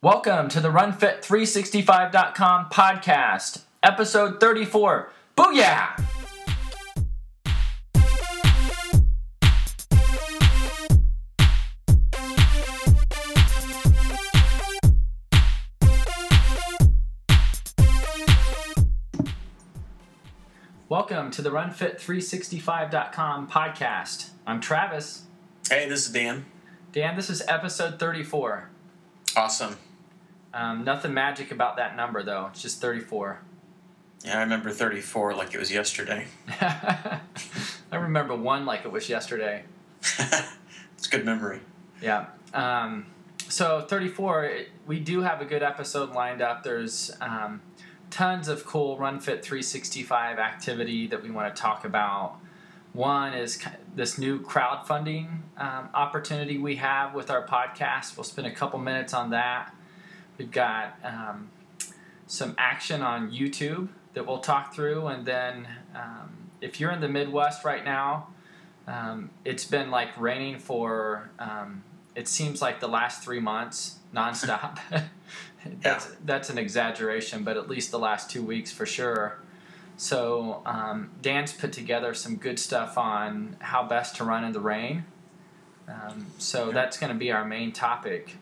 Welcome to the RunFit365.com podcast, episode 34. Booyah! Welcome to the RunFit365.com podcast. I'm Travis. Hey, this is Dan. Dan, this is episode 34. Awesome. Um, nothing magic about that number, though. It's just 34. Yeah, I remember 34 like it was yesterday. I remember one like it was yesterday. it's good memory. Yeah. Um, so 34, it, we do have a good episode lined up. There's um, tons of cool RunFit 365 activity that we want to talk about. One is this new crowdfunding um, opportunity we have with our podcast. We'll spend a couple minutes on that. We've got um, some action on YouTube that we'll talk through, and then um, if you're in the Midwest right now, um, it's been like raining for um, it seems like the last three months nonstop. that's Yeah. that's an exaggeration, but at least the last two weeks for sure. So um, Dan's put together some good stuff on how best to run in the rain. Um, so Yeah. that's going to be our main topic.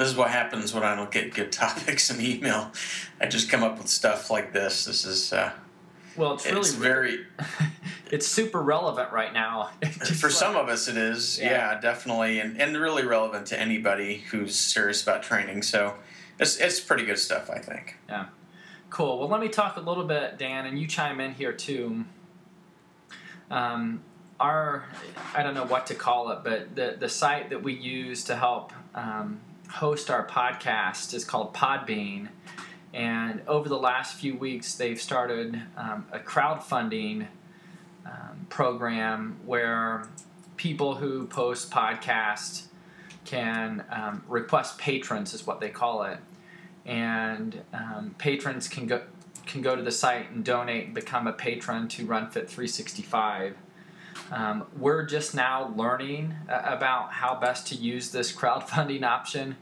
This is what happens when I don't get good topics in email. I just come up with stuff like this. This is uh, Well, it's really it's very it's super relevant right now. For like- some of us it is. Yeah. Yeah, definitely, and, and really relevant to anybody who's serious about training. So it's it's pretty good stuff, I think. Yeah. Cool. Well, let me talk a little bit, Dan, and you chime in here too. Um, our, I don't know what to call it, but the, the site that we use to help um, host our podcast is called Podbean. And over the last few weeks, they've started um, a crowdfunding um, program where people who post podcasts can um, request patrons, is what they call it and um, patrons can go can go to the site and donate and become a patron to RunFit 365. Um, we're just now learning uh, about how best to use this crowdfunding option,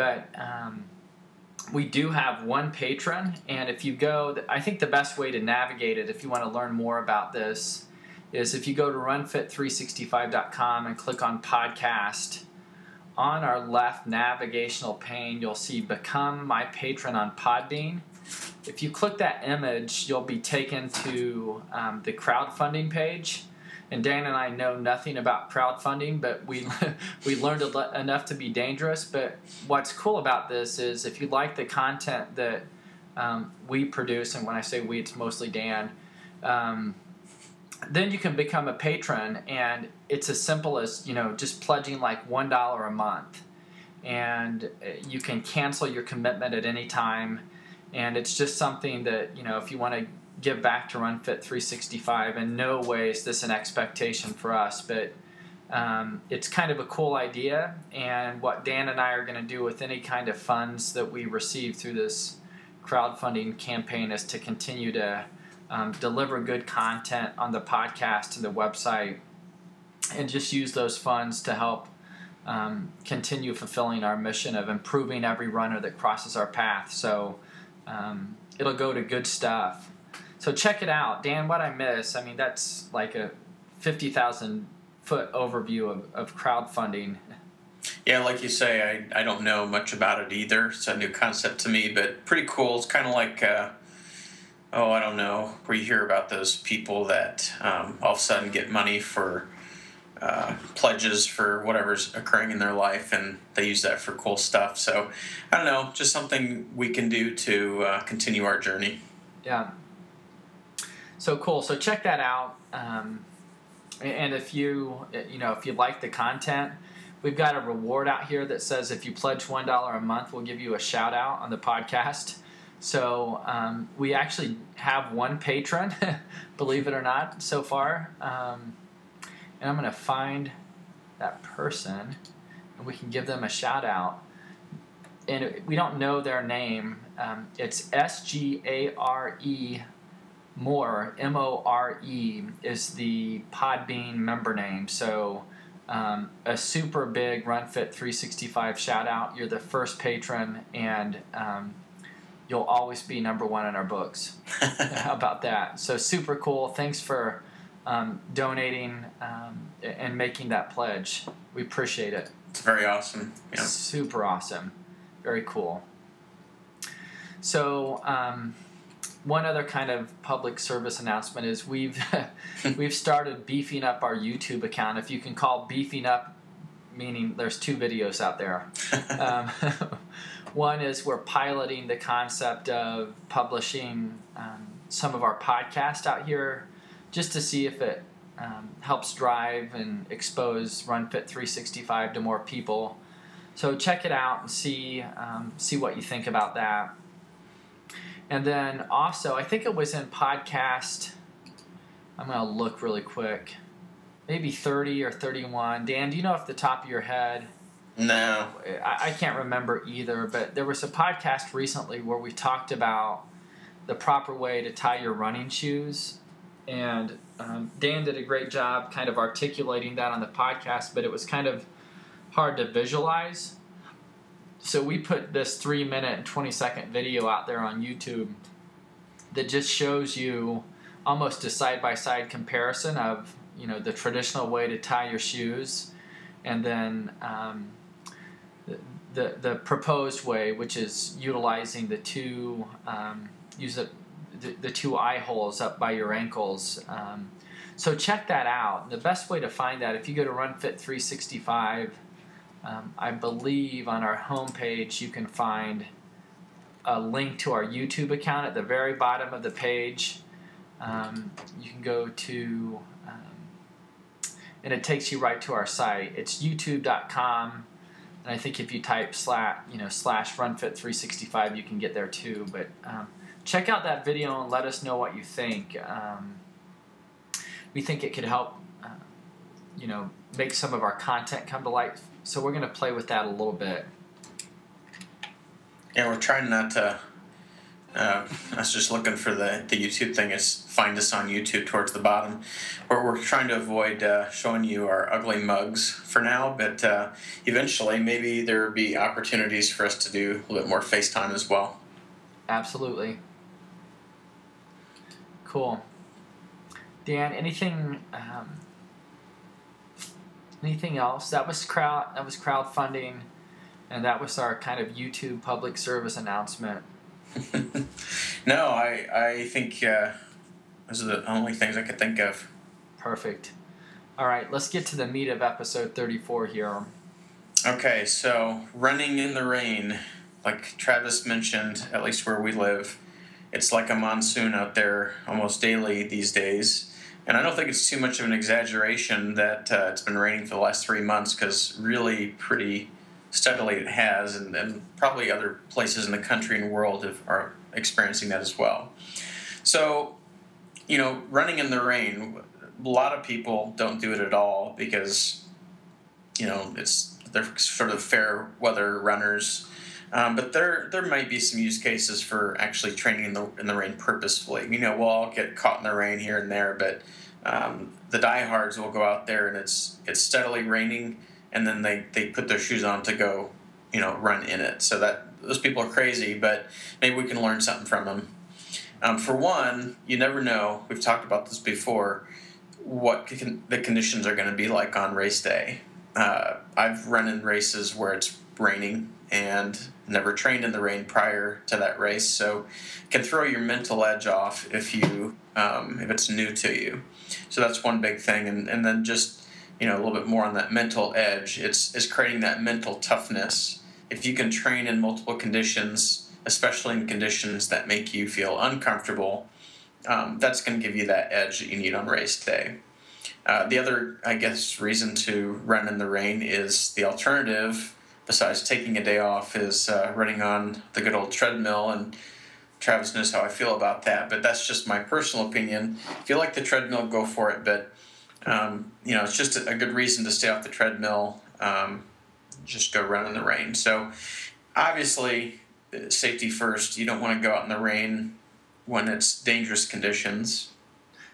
but um, we do have one patron, and if you go, I think the best way to navigate it, if you want to learn more about this, is if you go to runfit365.com and click on podcast on our left navigational pane, you'll see Become My Patron on Podbean. If you click that image, you'll be taken to um, the crowdfunding page. And Dan and I know nothing about crowdfunding, but we we learned enough to be dangerous. But what's cool about this is if you like the content that um, we produce, and when I say we, it's mostly Dan. Um, then you can become a patron and it's as simple as you know just pledging like one dollar a month and uh, you can cancel your commitment at any time and it's just something that you know if you want to give back to runfit 365 in no way is this an expectation for us but um, it's kind of a cool idea and what dan and i are going to do with any kind of funds that we receive through this crowdfunding campaign is to continue to um, deliver good content on the podcast and the website, and just use those funds to help um, continue fulfilling our mission of improving every runner that crosses our path. So um, it'll go to good stuff. So check it out. Dan, what I miss, I mean, that's like a 50,000 foot overview of, of crowdfunding. Yeah, like you say, I, I don't know much about it either. It's a new concept to me, but pretty cool. It's kind of like, uh, oh, I don't know, where you hear about those people that um, all of a sudden get money for uh, pledges for whatever's occurring in their life, and they use that for cool stuff. So, I don't know, just something we can do to uh, continue our journey. Yeah. So cool. So check that out. Um, and if you you know if you like the content, we've got a reward out here that says if you pledge one dollar a month, we'll give you a shout out on the podcast. So um, we actually have one patron, believe it or not, so far. Um, and I'm going to find that person, and we can give them a shout out. And we don't know their name. Um, it's S G A R E More, M O R E, is the Podbean member name. So um, a super big RunFit 365 shout out. You're the first patron, and um, you'll always be number one in our books. How about that? So super cool. Thanks for um, donating um, and making that pledge. We appreciate it. It's very awesome. Yeah. Super awesome. Very cool. So, um, one other kind of public service announcement is we've we've started beefing up our YouTube account. If you can call beefing up, meaning there's two videos out there. um, one is we're piloting the concept of publishing um, some of our podcast out here, just to see if it um, helps drive and expose RunFit 365 to more people. So check it out and see um, see what you think about that. And then also, I think it was in podcast. I'm going to look really quick. Maybe 30 or 31. Dan, do you know off the top of your head? No. I, I can't remember either, but there was a podcast recently where we talked about the proper way to tie your running shoes. And um, Dan did a great job kind of articulating that on the podcast, but it was kind of hard to visualize so we put this three minute and 20 second video out there on YouTube that just shows you almost a side by side comparison of you know the traditional way to tie your shoes and then um, the, the proposed way which is utilizing the two um, use the, the two eye holes up by your ankles um, so check that out. The best way to find that if you go to runfit 365 um, I believe on our homepage you can find a link to our YouTube account at the very bottom of the page. Um, you can go to, um, and it takes you right to our site. It's youtube.com, and I think if you type slash, you know, slash runfit365, you can get there too. But um, check out that video and let us know what you think. Um, we think it could help, uh, you know, make some of our content come to life so we're going to play with that a little bit. Yeah, we're trying not to. Uh, I was just looking for the, the YouTube thing. Is find us on YouTube towards the bottom. Where we're trying to avoid uh, showing you our ugly mugs for now, but uh, eventually maybe there will be opportunities for us to do a little bit more FaceTime as well. Absolutely. Cool. Dan, anything um, Anything else? That was crowd. That was crowdfunding, and that was our kind of YouTube public service announcement. no, I I think uh, those are the only things I could think of. Perfect. All right, let's get to the meat of episode thirty-four here. Okay, so running in the rain, like Travis mentioned, at least where we live, it's like a monsoon out there almost daily these days. And I don't think it's too much of an exaggeration that uh, it's been raining for the last three months because really pretty steadily it has, and, and probably other places in the country and world have, are experiencing that as well. So, you know, running in the rain, a lot of people don't do it at all because, you know, it's they're sort of fair weather runners. Um, but there there might be some use cases for actually training in the in the rain purposefully. You know, we'll all get caught in the rain here and there, but um, the diehards will go out there and it's it's steadily raining, and then they, they put their shoes on to go, you know, run in it. So that those people are crazy, but maybe we can learn something from them. Um, for one, you never know. We've talked about this before. What the conditions are going to be like on race day. Uh, I've run in races where it's raining and never trained in the rain prior to that race, so it can throw your mental edge off if you um, if it's new to you. So that's one big thing, and and then just you know a little bit more on that mental edge. It's is creating that mental toughness. If you can train in multiple conditions, especially in conditions that make you feel uncomfortable, um, that's going to give you that edge that you need on race day. Uh, the other, I guess, reason to run in the rain is the alternative, besides taking a day off, is uh, running on the good old treadmill and Travis knows how I feel about that, but that's just my personal opinion. If you like the treadmill, go for it. But um, you know, it's just a, good reason to stay off the treadmill. Um, just go run in the rain. So obviously, uh, safety first. You don't want to go out in the rain when it's dangerous conditions.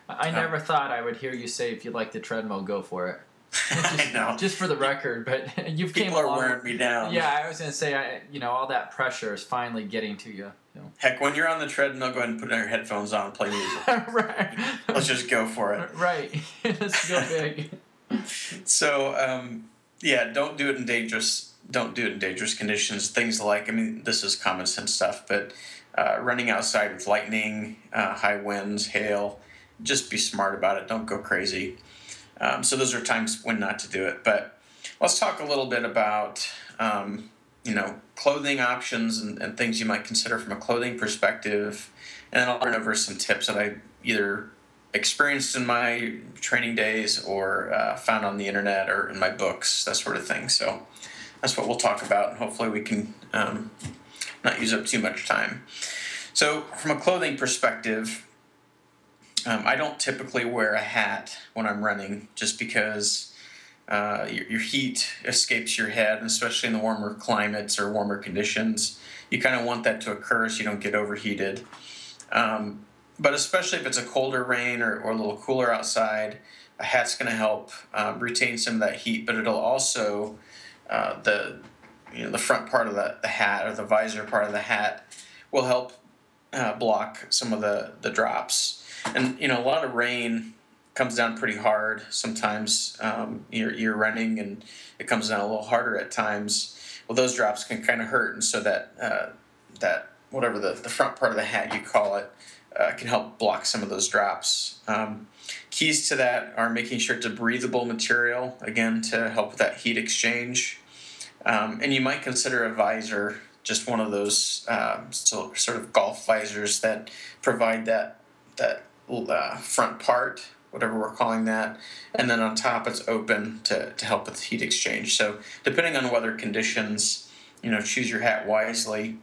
I never uh, thought I would hear you say if you like the treadmill, go for it. Just, I know. Just for the record, but you've People came are along. wearing me down. Yeah, I was gonna say, I, you know, all that pressure is finally getting to you. you know. Heck, when you're on the treadmill, go ahead and put your headphones on and play music. right. Let's just go for it. Right. Let's go big. So, um, yeah, don't do it in dangerous. Don't do it in dangerous conditions. Things like, I mean, this is common sense stuff, but uh, running outside with lightning, uh, high winds, hail, just be smart about it. Don't go crazy. Um, so those are times when not to do it. But let's talk a little bit about, um, you know, clothing options and, and things you might consider from a clothing perspective. And then I'll run over some tips that I either experienced in my training days or uh, found on the internet or in my books, that sort of thing. So that's what we'll talk about, and hopefully we can um, not use up too much time. So, from a clothing perspective, um, I don't typically wear a hat when I'm running just because uh, your, your heat escapes your head, especially in the warmer climates or warmer conditions. You kind of want that to occur so you don't get overheated. Um, but especially if it's a colder rain or, or a little cooler outside, a hat's going to help um, retain some of that heat, but it'll also uh, the you know the front part of the, the hat or the visor part of the hat will help uh, block some of the the drops. And you know a lot of rain comes down pretty hard. Sometimes um, you're you're running and it comes down a little harder at times. Well, those drops can kind of hurt, and so that uh, that whatever the, the front part of the hat you call it uh, can help block some of those drops. Um, keys to that are making sure it's a breathable material, again, to help with that heat exchange. Um, and you might consider a visor just one of those uh, so, sort of golf visors that provide that, that uh, front part, whatever we're calling that. And then on top, it's open to, to help with heat exchange. So, depending on weather conditions, you know, choose your hat wisely.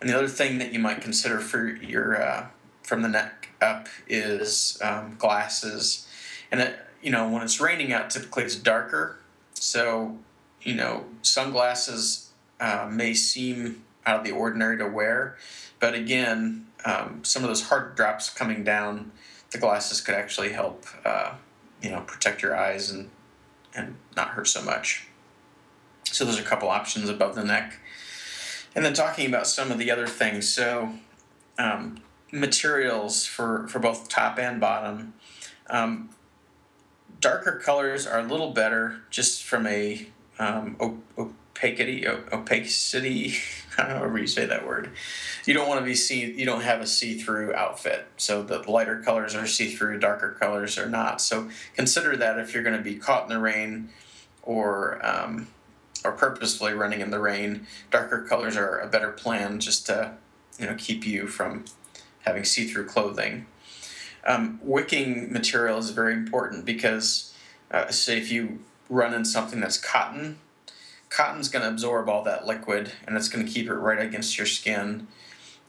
And the other thing that you might consider for your uh, from the neck up is um, glasses, and it, you know when it's raining out, typically it's darker, so you know sunglasses uh, may seem out of the ordinary to wear, but again, um, some of those hard drops coming down, the glasses could actually help uh, you know protect your eyes and and not hurt so much. So there's a couple options above the neck. And then talking about some of the other things, so um, materials for, for both top and bottom. Um, darker colors are a little better just from a um, opacity, opacity. Don't know however you say that word. You don't want to be see. You don't have a see-through outfit. So the lighter colors are see-through, darker colors are not. So consider that if you're going to be caught in the rain, or um, or purposefully running in the rain, darker colors are a better plan just to you know keep you from having see-through clothing. Um, wicking material is very important because, uh, say, if you run in something that's cotton, cotton's going to absorb all that liquid and it's going to keep it right against your skin,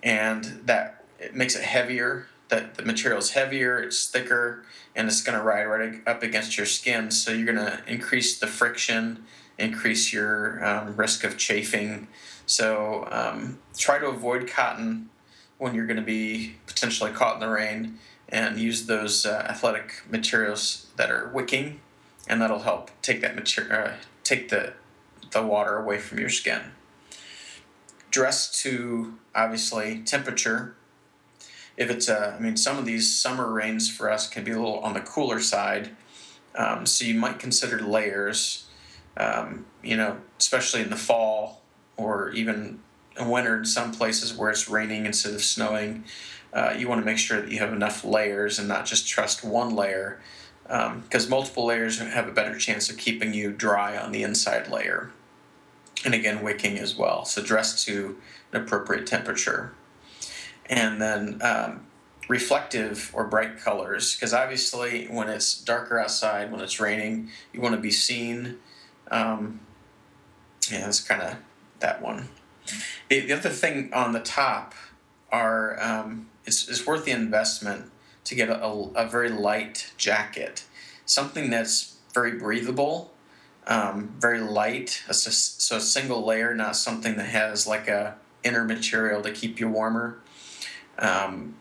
and that it makes it heavier. That the material is heavier, it's thicker, and it's going to ride right up against your skin. So you're going to increase the friction, increase your um, risk of chafing. So um, try to avoid cotton when you're going to be potentially caught in the rain and use those uh, athletic materials that are wicking and that'll help take that material uh, take the the water away from your skin dress to obviously temperature if it's a, I mean some of these summer rains for us can be a little on the cooler side um, so you might consider layers um, you know especially in the fall or even in winter in some places where it's raining instead of snowing, uh, you want to make sure that you have enough layers and not just trust one layer because um, multiple layers have a better chance of keeping you dry on the inside layer. And again, wicking as well. So dress to an appropriate temperature. And then um, reflective or bright colors because obviously when it's darker outside, when it's raining, you want to be seen. Um, yeah, that's kind of that one. The, the other thing on the top are um, it's, it's worth the investment to get a, a very light jacket, something that's very breathable, um, very light. so a single layer, not something that has like a inner material to keep you warmer. Um,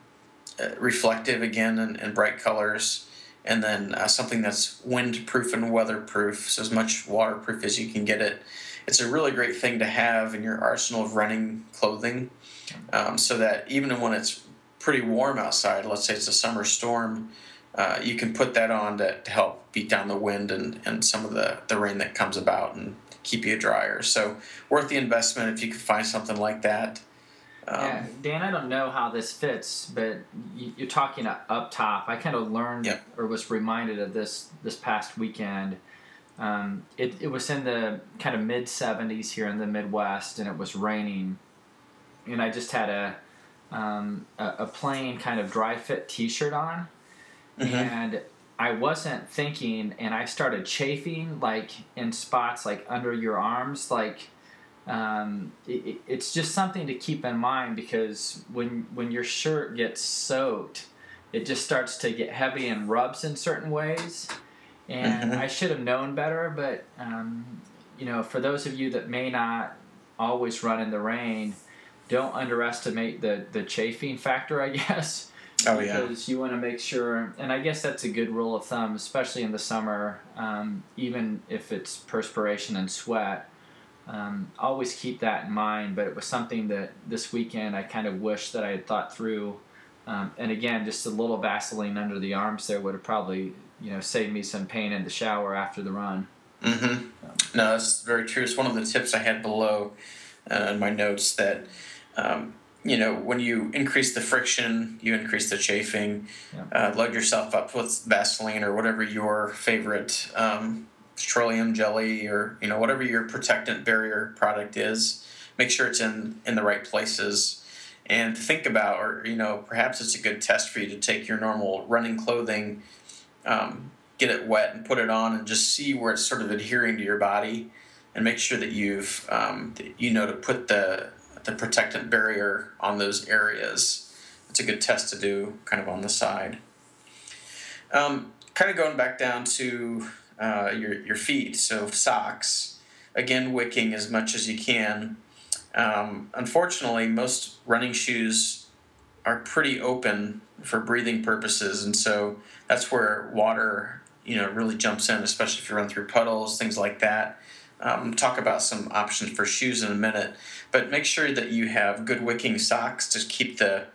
uh, reflective again and, and bright colors, and then uh, something that's windproof and weatherproof, so as much waterproof as you can get it. It's a really great thing to have in your arsenal of running clothing, um, so that even when it's pretty warm outside, let's say it's a summer storm, uh, you can put that on to, to help beat down the wind and, and some of the, the rain that comes about and keep you drier. So worth the investment if you can find something like that. Um, yeah, Dan, I don't know how this fits, but you, are talking up top. I kind of learned or was reminded of this this past weekend. Um, it, it was in the kind of mid 70s here in the Midwest, and it was raining. And I just had a um, a, a, plain kind of dry fit T-shirt on, mm-hmm. and I wasn't thinking, and I started chafing like in spots like under your arms, like um, it, it's just something to keep in mind because when when your shirt gets soaked, it just starts to get heavy and rubs in certain ways. And mm-hmm. I should have known better, but um, you know, for those of you that may not always run in the rain, don't underestimate the the chafing factor. I guess. Oh yeah. Because you want to make sure, and I guess that's a good rule of thumb, especially in the summer, um, even if it's perspiration and sweat um, always keep that in mind. But it was something that this weekend I kind of wish that I had thought through. Um, and again, just a little Vaseline under the arms there would have probably you know saved me some pain in the shower after the run. Mm-hmm. No, that's very true. It's one of the tips I had below uh, in my notes that. Um, you know, when you increase the friction, you increase the chafing. Yeah. Uh, load yourself up with Vaseline or whatever your favorite um, petroleum jelly or you know whatever your protectant barrier product is make sure it's in in the right places and think about or you know perhaps it's a good test for you to take your normal running clothing um, get it wet and put it on and just see where it's sort of adhering to your body and make sure that you've um, you know to put the the protectant barrier on those areas it's a good test to do kind of on the side um, kind of going back down to uh, your, your feet. So socks, again, wicking as much as you can. Um, unfortunately, most running shoes are pretty open for breathing purposes, and so that's where water, you know, really jumps in, especially if you run through puddles, things like that. Um, talk about some options for shoes in a minute, but make sure that you have good wicking socks to keep the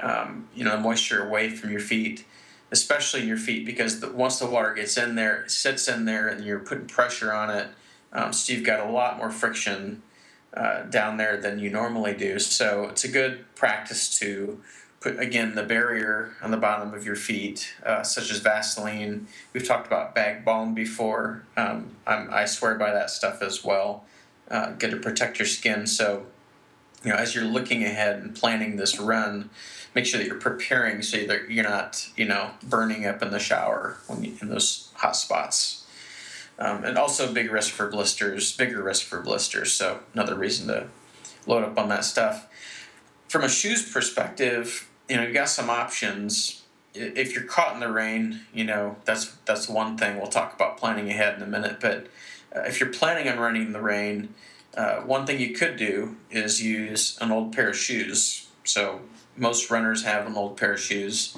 um, you know moisture away from your feet especially your feet, because the, once the water gets in there, it sits in there, and you're putting pressure on it. Um, so you've got a lot more friction uh, down there than you normally do. So it's a good practice to put again the barrier on the bottom of your feet, uh, such as Vaseline. We've talked about bag balm before. Um, i swear by that stuff as well. Uh, good to protect your skin. So you know, as you're looking ahead and planning this run, make sure that you're preparing so that you're not, you know, burning up in the shower when you, in those hot spots. Um, and also big risk for blisters, bigger risk for blisters. So another reason to load up on that stuff. From a shoes perspective, you know, you got some options. If you're caught in the rain, you know, that's that's one thing. We'll talk about planning ahead in a minute. But uh, if you're planning on running in the rain, uh, one thing you could do is use an old pair of shoes. So most runners have an old pair of shoes.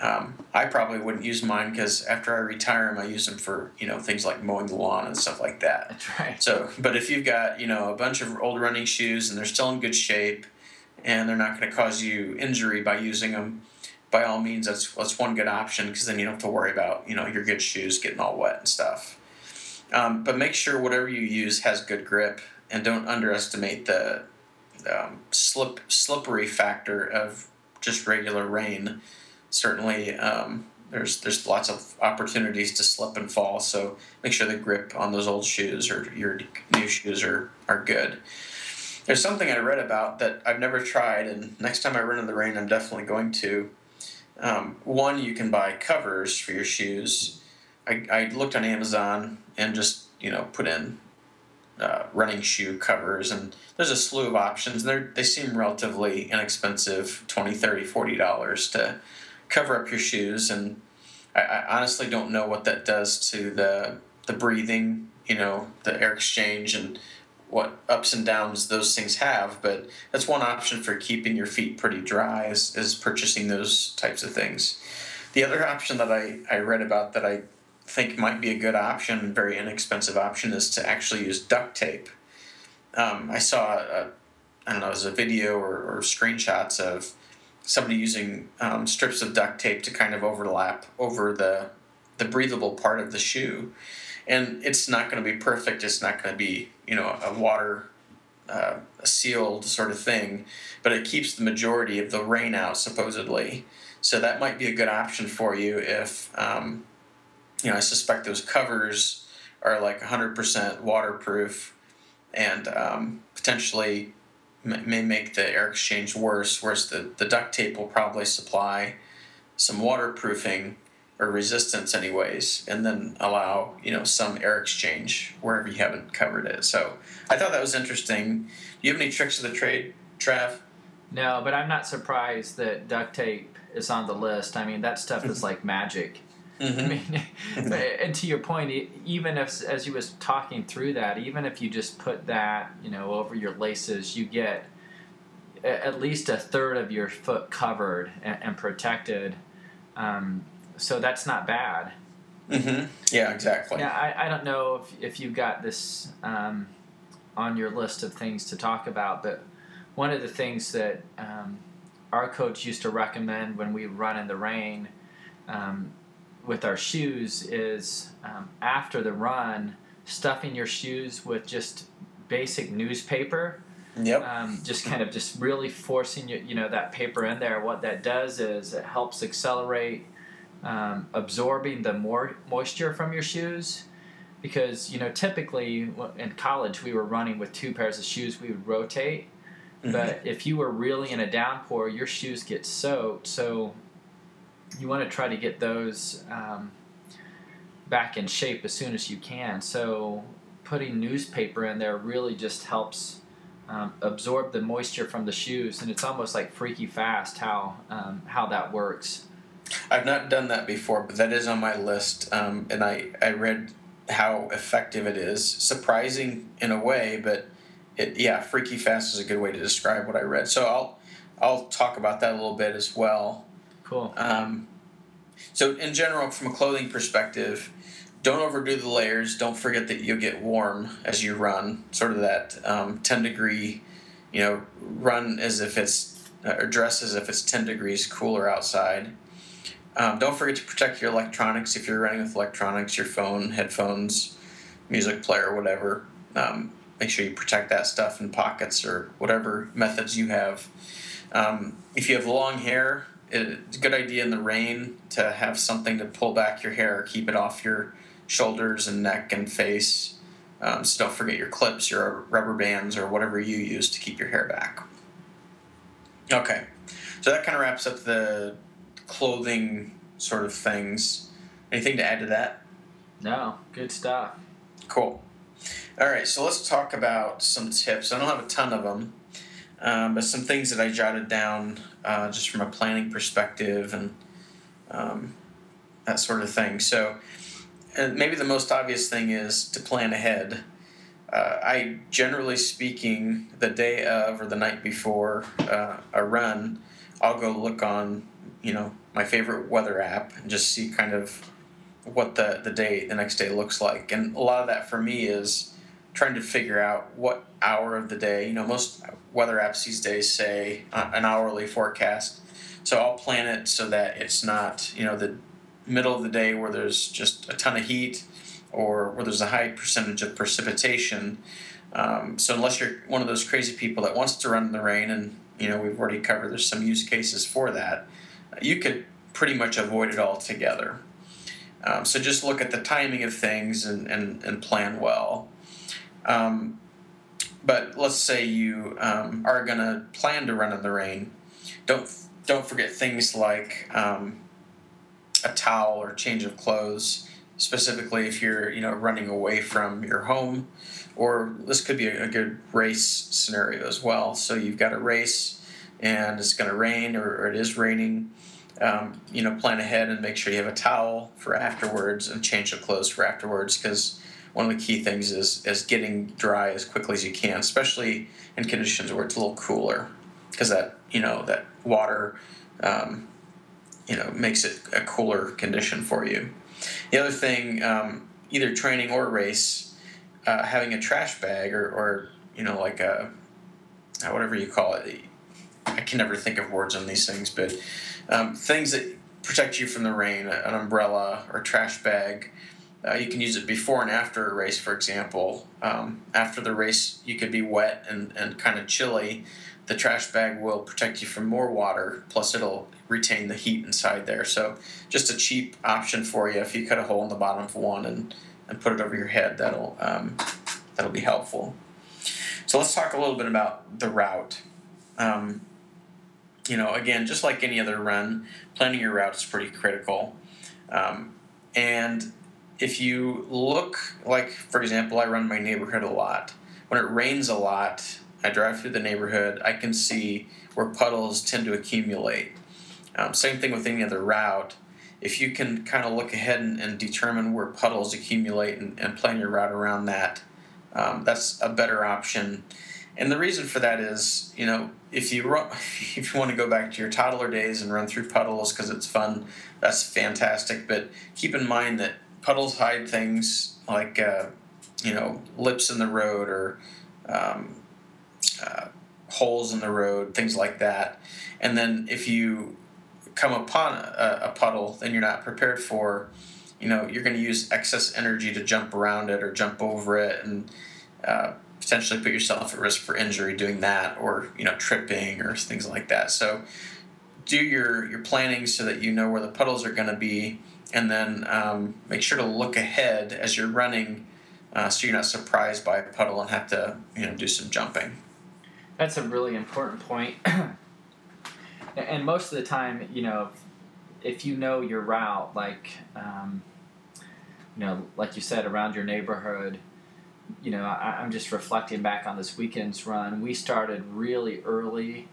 Um, I probably wouldn't use mine because after I retire them, I use them for you know things like mowing the lawn and stuff like that. That's right. So, but if you've got you know a bunch of old running shoes and they're still in good shape, and they're not going to cause you injury by using them, by all means, that's that's one good option because then you don't have to worry about you know your good shoes getting all wet and stuff. Um, but make sure whatever you use has good grip and don't underestimate the um, slip slippery factor of just regular rain. Certainly, um, there's there's lots of opportunities to slip and fall. So make sure the grip on those old shoes or your new shoes are are good. There's something I read about that I've never tried, and next time I run in the rain, I'm definitely going to. Um, one, you can buy covers for your shoes. I, I looked on Amazon and just you know put in uh, running shoe covers and there's a slew of options they they seem relatively inexpensive 20 30 40 dollars to cover up your shoes and I, I, honestly don't know what that does to the the breathing you know the air exchange and what ups and downs those things have but that's one option for keeping your feet pretty dry is, is purchasing those types of things The other option that I, I read about that I think might be a good option, very inexpensive option, is to actually use duct tape. Um, I saw, a, I don't know, it was a video or, or screenshots of somebody using um, strips of duct tape to kind of overlap over the the breathable part of the shoe, and it's not going to be perfect. It's not going to be you know a water uh, a sealed sort of thing, but it keeps the majority of the rain out supposedly. So that might be a good option for you if um, you know I suspect those covers are like 100% waterproof and um, potentially may make the air exchange worse, whereas the, the duct tape will probably supply some waterproofing or resistance anyways, and then allow, you know, some air exchange wherever you haven't covered it. So I thought that was interesting. Do you have any tricks of the trade, Trav? No, but I'm not surprised that duct tape is on the list. I mean, that stuff is like magic. Mm-hmm. I mean, and to your point, even if as you was talking through that, even if you just put that, you know, over your laces, you get at least a third of your foot covered and, and protected. Um, so that's not bad. Mm-hmm. Yeah, exactly. Yeah, I, I don't know if, if you've got this um, on your list of things to talk about, but one of the things that um, our coach used to recommend when we run in the rain um, with our shoes is um, after the run, stuffing your shoes with just basic newspaper. Yep. Um, just kind of just really forcing you, you know, that paper in there. What that does is it helps accelerate um, absorbing the more moisture from your shoes. Because you know, typically in college we were running with two pairs of shoes. We would rotate, mm-hmm. but if you were really in a downpour, your shoes get soaked. So you want to try to get those um, back in shape as soon as you can. So putting newspaper in there really just helps um, absorb the moisture from the shoes, and it's almost like freaky fast how um, how that works. I've not done that before, but that is on my list, um, and I I read how effective it is. Surprising in a way, but it yeah, freaky fast is a good way to describe what I read. So I'll I'll talk about that a little bit as well. Cool. Um, so, in general, from a clothing perspective, don't overdo the layers. Don't forget that you'll get warm as you run. Sort of that um, 10 degree, you know, run as if it's, uh, or dress as if it's 10 degrees cooler outside. Um, don't forget to protect your electronics if you're running with electronics, your phone, headphones, music player, whatever. Um, make sure you protect that stuff in pockets or whatever methods you have. Um, if you have long hair, it's a good idea in the rain to have something to pull back your hair, keep it off your shoulders and neck and face. Um, so don't forget your clips, your rubber bands, or whatever you use to keep your hair back. Okay, so that kind of wraps up the clothing sort of things. Anything to add to that? No, good stuff. Cool. All right, so let's talk about some tips. I don't have a ton of them, um, but some things that I jotted down uh, just from a planning perspective and um, that sort of thing. So, maybe the most obvious thing is to plan ahead. Uh, I generally speaking, the day of or the night before uh, a run, I'll go look on, you know, my favorite weather app and just see kind of what the the day the next day looks like. And a lot of that for me is trying to figure out what hour of the day. You know, most weather apps these days say uh, an hourly forecast. So I'll plan it so that it's not, you know, the middle of the day where there's just a ton of heat or where there's a high percentage of precipitation. Um, so unless you're one of those crazy people that wants to run in the rain, and you know we've already covered, there's some use cases for that. You could pretty much avoid it altogether. Um, so just look at the timing of things and, and, and plan well. Um, but let's say you um, are going to plan to run in the rain. Don't don't forget things like um, a towel or change of clothes. Specifically, if you're you know running away from your home, or this could be a, a good race scenario as well. So you've got a race, and it's going to rain, or, or, it is raining. Um, you know, plan ahead and make sure you have a towel for afterwards and change of clothes for afterwards because one of the key things is is getting dry as quickly as you can, especially in conditions where it's a little cooler, because that you know that water um, you know makes it a cooler condition for you. The other thing, um, either training or race, uh, having a trash bag or, or you know like a whatever you call it. I can never think of words on these things, but um, things that protect you from the rain, an umbrella or trash bag. Uh, you can use it before and after a race, for example. Um, after the race, you could be wet and, and kind of chilly. The trash bag will protect you from more water, plus, it'll retain the heat inside there. So, just a cheap option for you. If you cut a hole in the bottom of one and, and put it over your head, that'll, um, that'll be helpful. So, let's talk a little bit about the route. Um, you know, again, just like any other run, planning your route is pretty critical. Um, and if you look, like for example, I run my neighborhood a lot. When it rains a lot, I drive through the neighborhood, I can see where puddles tend to accumulate. Um, same thing with any other route. If you can kind of look ahead and, and determine where puddles accumulate and, and, plan your route around that, um, that's a better option. And the reason for that is, you know, if you run, if you want to go back to your toddler days and run through puddles because it's fun, that's fantastic. But keep in mind that puddles hide things like uh, you know lips in the road or um, uh, holes in the road, things like that. And then if you come upon a, a puddle, then you're not prepared for. You know, you're going to use excess energy to jump around it or jump over it, and uh, potentially put yourself at risk for injury doing that or you know tripping or things like that. So do your your planning so that you know where the puddles are going to be and then um, make sure to look ahead as you're running uh, so you're not surprised by a puddle and have to you know do some jumping. That's a really important point. And most of the time you know if you know your route like um, you know like you said around your neighborhood you know, I, am just reflecting back on this weekend's run. We started really early,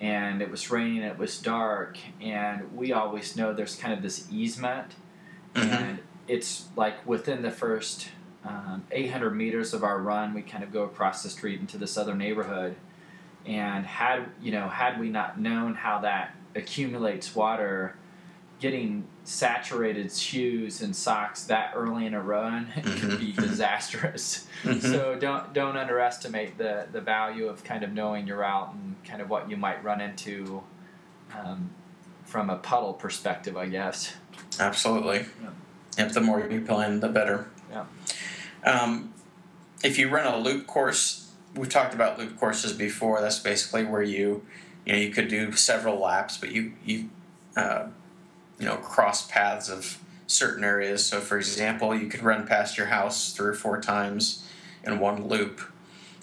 and it was raining. It was dark, and we always know there's kind of this easement, mm-hmm. and it's like within the first um, 800 meters of our run, we kind of go across the street into this other neighborhood. And had you know, had we not known how that accumulates water, getting saturated shoes and socks that early in a run mm-hmm. can be disastrous. Mm-hmm. So don't don't underestimate the the value of kind of knowing your route and kind of what you might run into um, from a puddle perspective, I guess. Absolutely. Yeah. Yep. The more you plan, the better. Yeah. Um, if you run a loop course, we've talked about loop courses before. That's basically where you, you know, you could do several laps, but you you uh, you know cross paths of certain areas. So, for example, you could run past your house three or four times in one loop.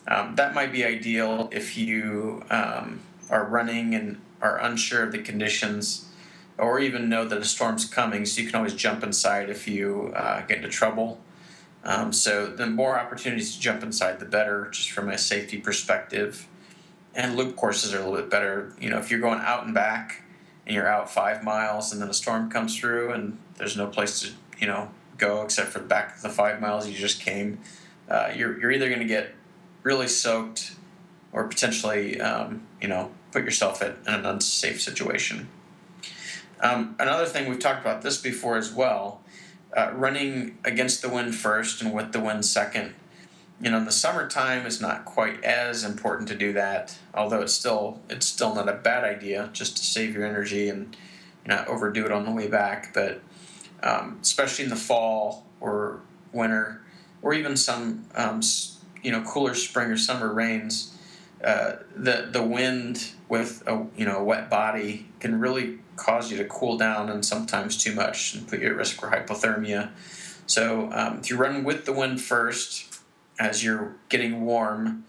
Um, that might be ideal if you um, are running and are unsure of the conditions, or even know that a storm's coming. So you can always jump inside if you uh, get into trouble. Um, so the more opportunities to jump inside, the better, just from a safety perspective. And loop courses are a little bit better. You know, if you're going out and back, you're out five miles and then a storm comes through and there's no place to you know go except for the back of the five miles you just came uh, you're, you're either going to get really soaked or potentially um, you know put yourself in an unsafe situation. Um, another thing we've talked about this before as well uh, running against the wind first and with the wind second you know, in the summertime it's not quite as important to do that. Although it's still it's still not a bad idea just to save your energy and not overdo it on the way back. But um, especially in the fall or winter, or even some um, you know cooler spring or summer rains, uh, the the wind with a you know a wet body can really cause you to cool down and sometimes too much and put you at risk for hypothermia. So um, if you run with the wind first, as you're getting warm.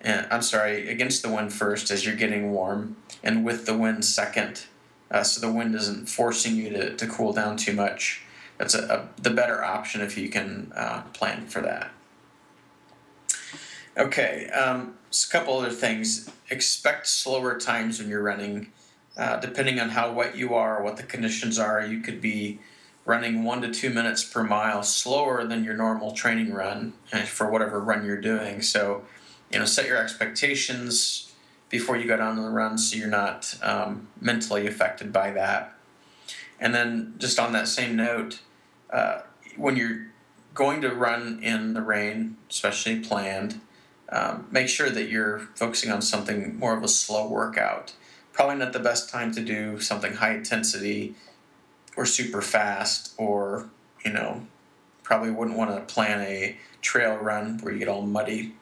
And, I'm sorry, against the wind first as you're getting warm, and with the wind second, uh, so the wind isn't forcing you to, to cool down too much. That's a, a the better option if you can uh, plan for that. Okay, um, so a couple other things. Expect slower times when you're running. Uh, depending on how wet you are, what the conditions are, you could be running one to two minutes per mile slower than your normal training run eh, for whatever run you're doing. So, you know, set your expectations before you go down to the run so you're not um, mentally affected by that. And then just on that same note, uh, when you're going to run in the rain, especially planned, um, make sure that you're focusing on something more of a slow workout. Probably not the best time to do something high intensity or super fast, or you know, probably wouldn't want to plan a trail run where you get all muddy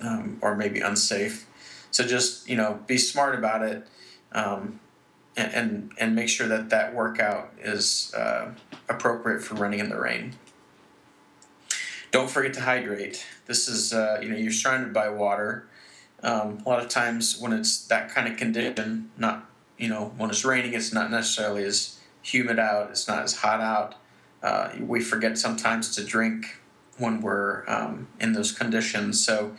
um, or maybe unsafe. So just you know, be smart about it. Um, and, and, and make sure that that workout is uh, appropriate for running in the rain. Don't forget to hydrate. This is, uh, you know, you're surrounded by water. Um, a lot of times when it's that kind of condition, not, you know, when it's raining, it's not necessarily as humid out, it's not as hot out. Uh, we forget sometimes to drink when we're um, in those conditions. So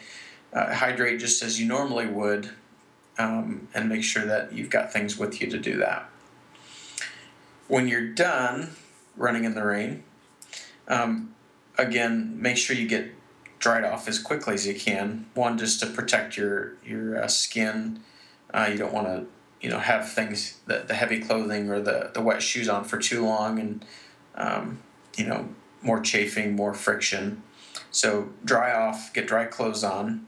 uh, hydrate just as you normally would um, and make sure that you've got things with you to do that. When you're done running in the rain, um, again, make sure you get dried off as quickly as you can. One, just to protect your your uh, skin. Uh, you don't want to, you know, have things the, the heavy clothing or the, the wet shoes on for too long, and um, you know, more chafing, more friction. So dry off, get dry clothes on.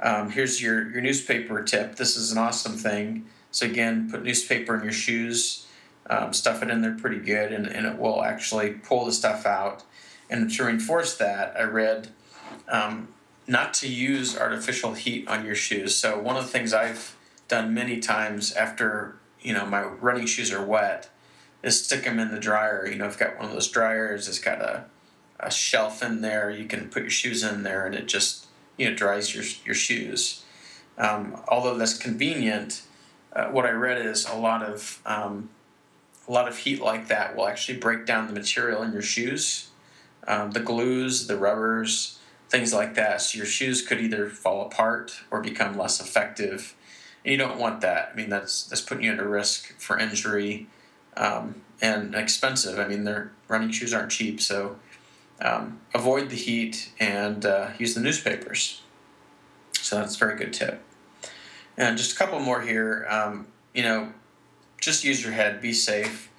Um, here's your your newspaper tip. This is an awesome thing. So again, put newspaper in your shoes. Um, stuff it in there pretty good, and, and it will actually pull the stuff out and to reinforce that, I read um, not to use artificial heat on your shoes. So one of the things I've done many times after you know my running shoes are wet is stick them in the dryer. You know, I've got one of those dryers. It's got a, a shelf in there. You can put your shoes in there, and it just you know dries your your shoes. Um, although that's convenient, uh, what I read is a lot of um, a lot of heat like that will actually break down the material in your shoes um, the glues, the rubbers, things like that. So your shoes could either fall apart or become less effective. And you don't want that. I mean, that's that's putting you at a risk for injury um, and expensive. I mean, their running shoes aren't cheap, so um, avoid the heat and uh, use the newspapers. So that's a very good tip. And just a couple more here. Um, you know, just use your head. Be safe.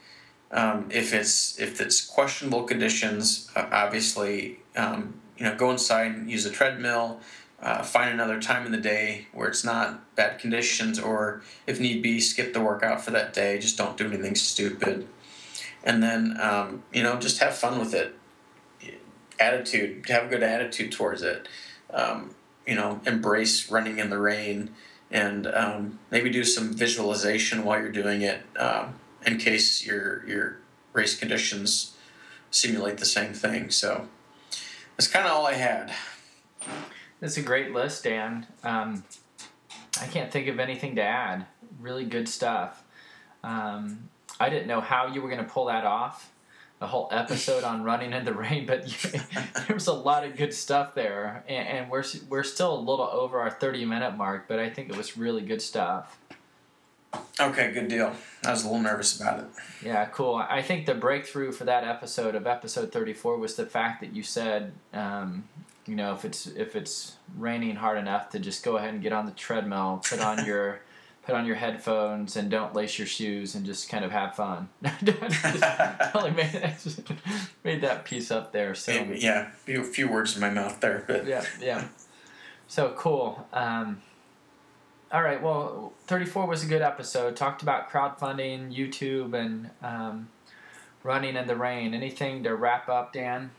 Um, if it's if it's questionable conditions, uh, obviously, um, you know, go inside and use a treadmill. Uh, find another time in the day where it's not bad conditions, or if need be, skip the workout for that day. Just don't do anything stupid, and then um, you know, just have fun with it. Attitude, have a good attitude towards it. Um, you know, embrace running in the rain, and um, maybe do some visualization while you're doing it um, in case your your race conditions simulate the same thing. So that's kind of all I had. That's a great list, Dan. Um, I can't think of anything to add. Really good stuff. Um, I didn't know how you were going to pull that off. A whole episode on running in the rain, but you, there was a lot of good stuff there, and, and we're we're still a little over our thirty minute mark, but I think it was really good stuff. Okay, good deal. I was a little nervous about it. Yeah, cool. I think the breakthrough for that episode of episode 34 was the fact that you said, um, you know, if it's if it's raining hard enough to just go ahead and get on the treadmill, put on your put on your headphones and don't lace your shoes and just kind of have fun. totally made, made that piece up there. So yeah, a few words in my mouth there, but yeah, yeah. So cool. Um, all right. Well, 34 was a good episode. Talked about crowdfunding, YouTube, and um, running in the rain. Anything to wrap up, Dan?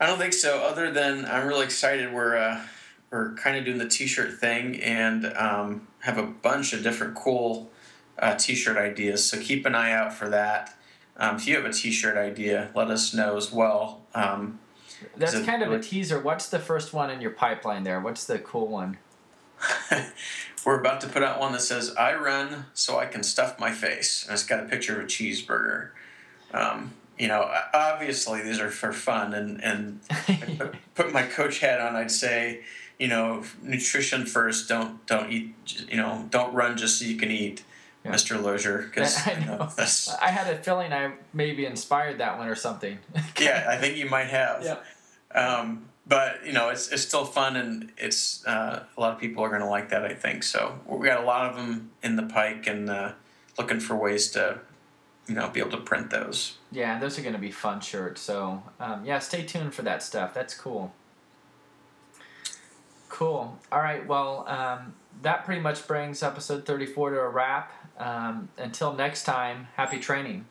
I don't think so. Other than I'm really excited. We're uh, we're kind of doing the T-shirt thing and um, have a bunch of different cool uh, T-shirt ideas. So keep an eye out for that. Um, if you have a T-shirt idea, let us know as well. Um, That's kind of a teaser. What's the first one in your pipeline there? What's the cool one? we're about to put out one that says "I run so I can stuff my face," and it's got a picture of a cheeseburger. Um, you know, obviously these are for fun, and and put my coach hat on. I'd say, you know, nutrition first. Don't don't eat. You know, don't run just so you can eat. Yeah. Mr. Lozier, because I, you know, I had a feeling I maybe inspired that one or something. yeah, I think you might have. Yeah. Um, but you know it's, it's still fun and it's uh, a lot of people are going to like that i think so we got a lot of them in the pike and uh, looking for ways to you know be able to print those. Yeah, those are going to be fun shirts. So um, yeah, stay tuned for that stuff. That's cool. Cool. All right. Well, um, that pretty much brings episode 34 to a wrap. Um, until next time, happy training.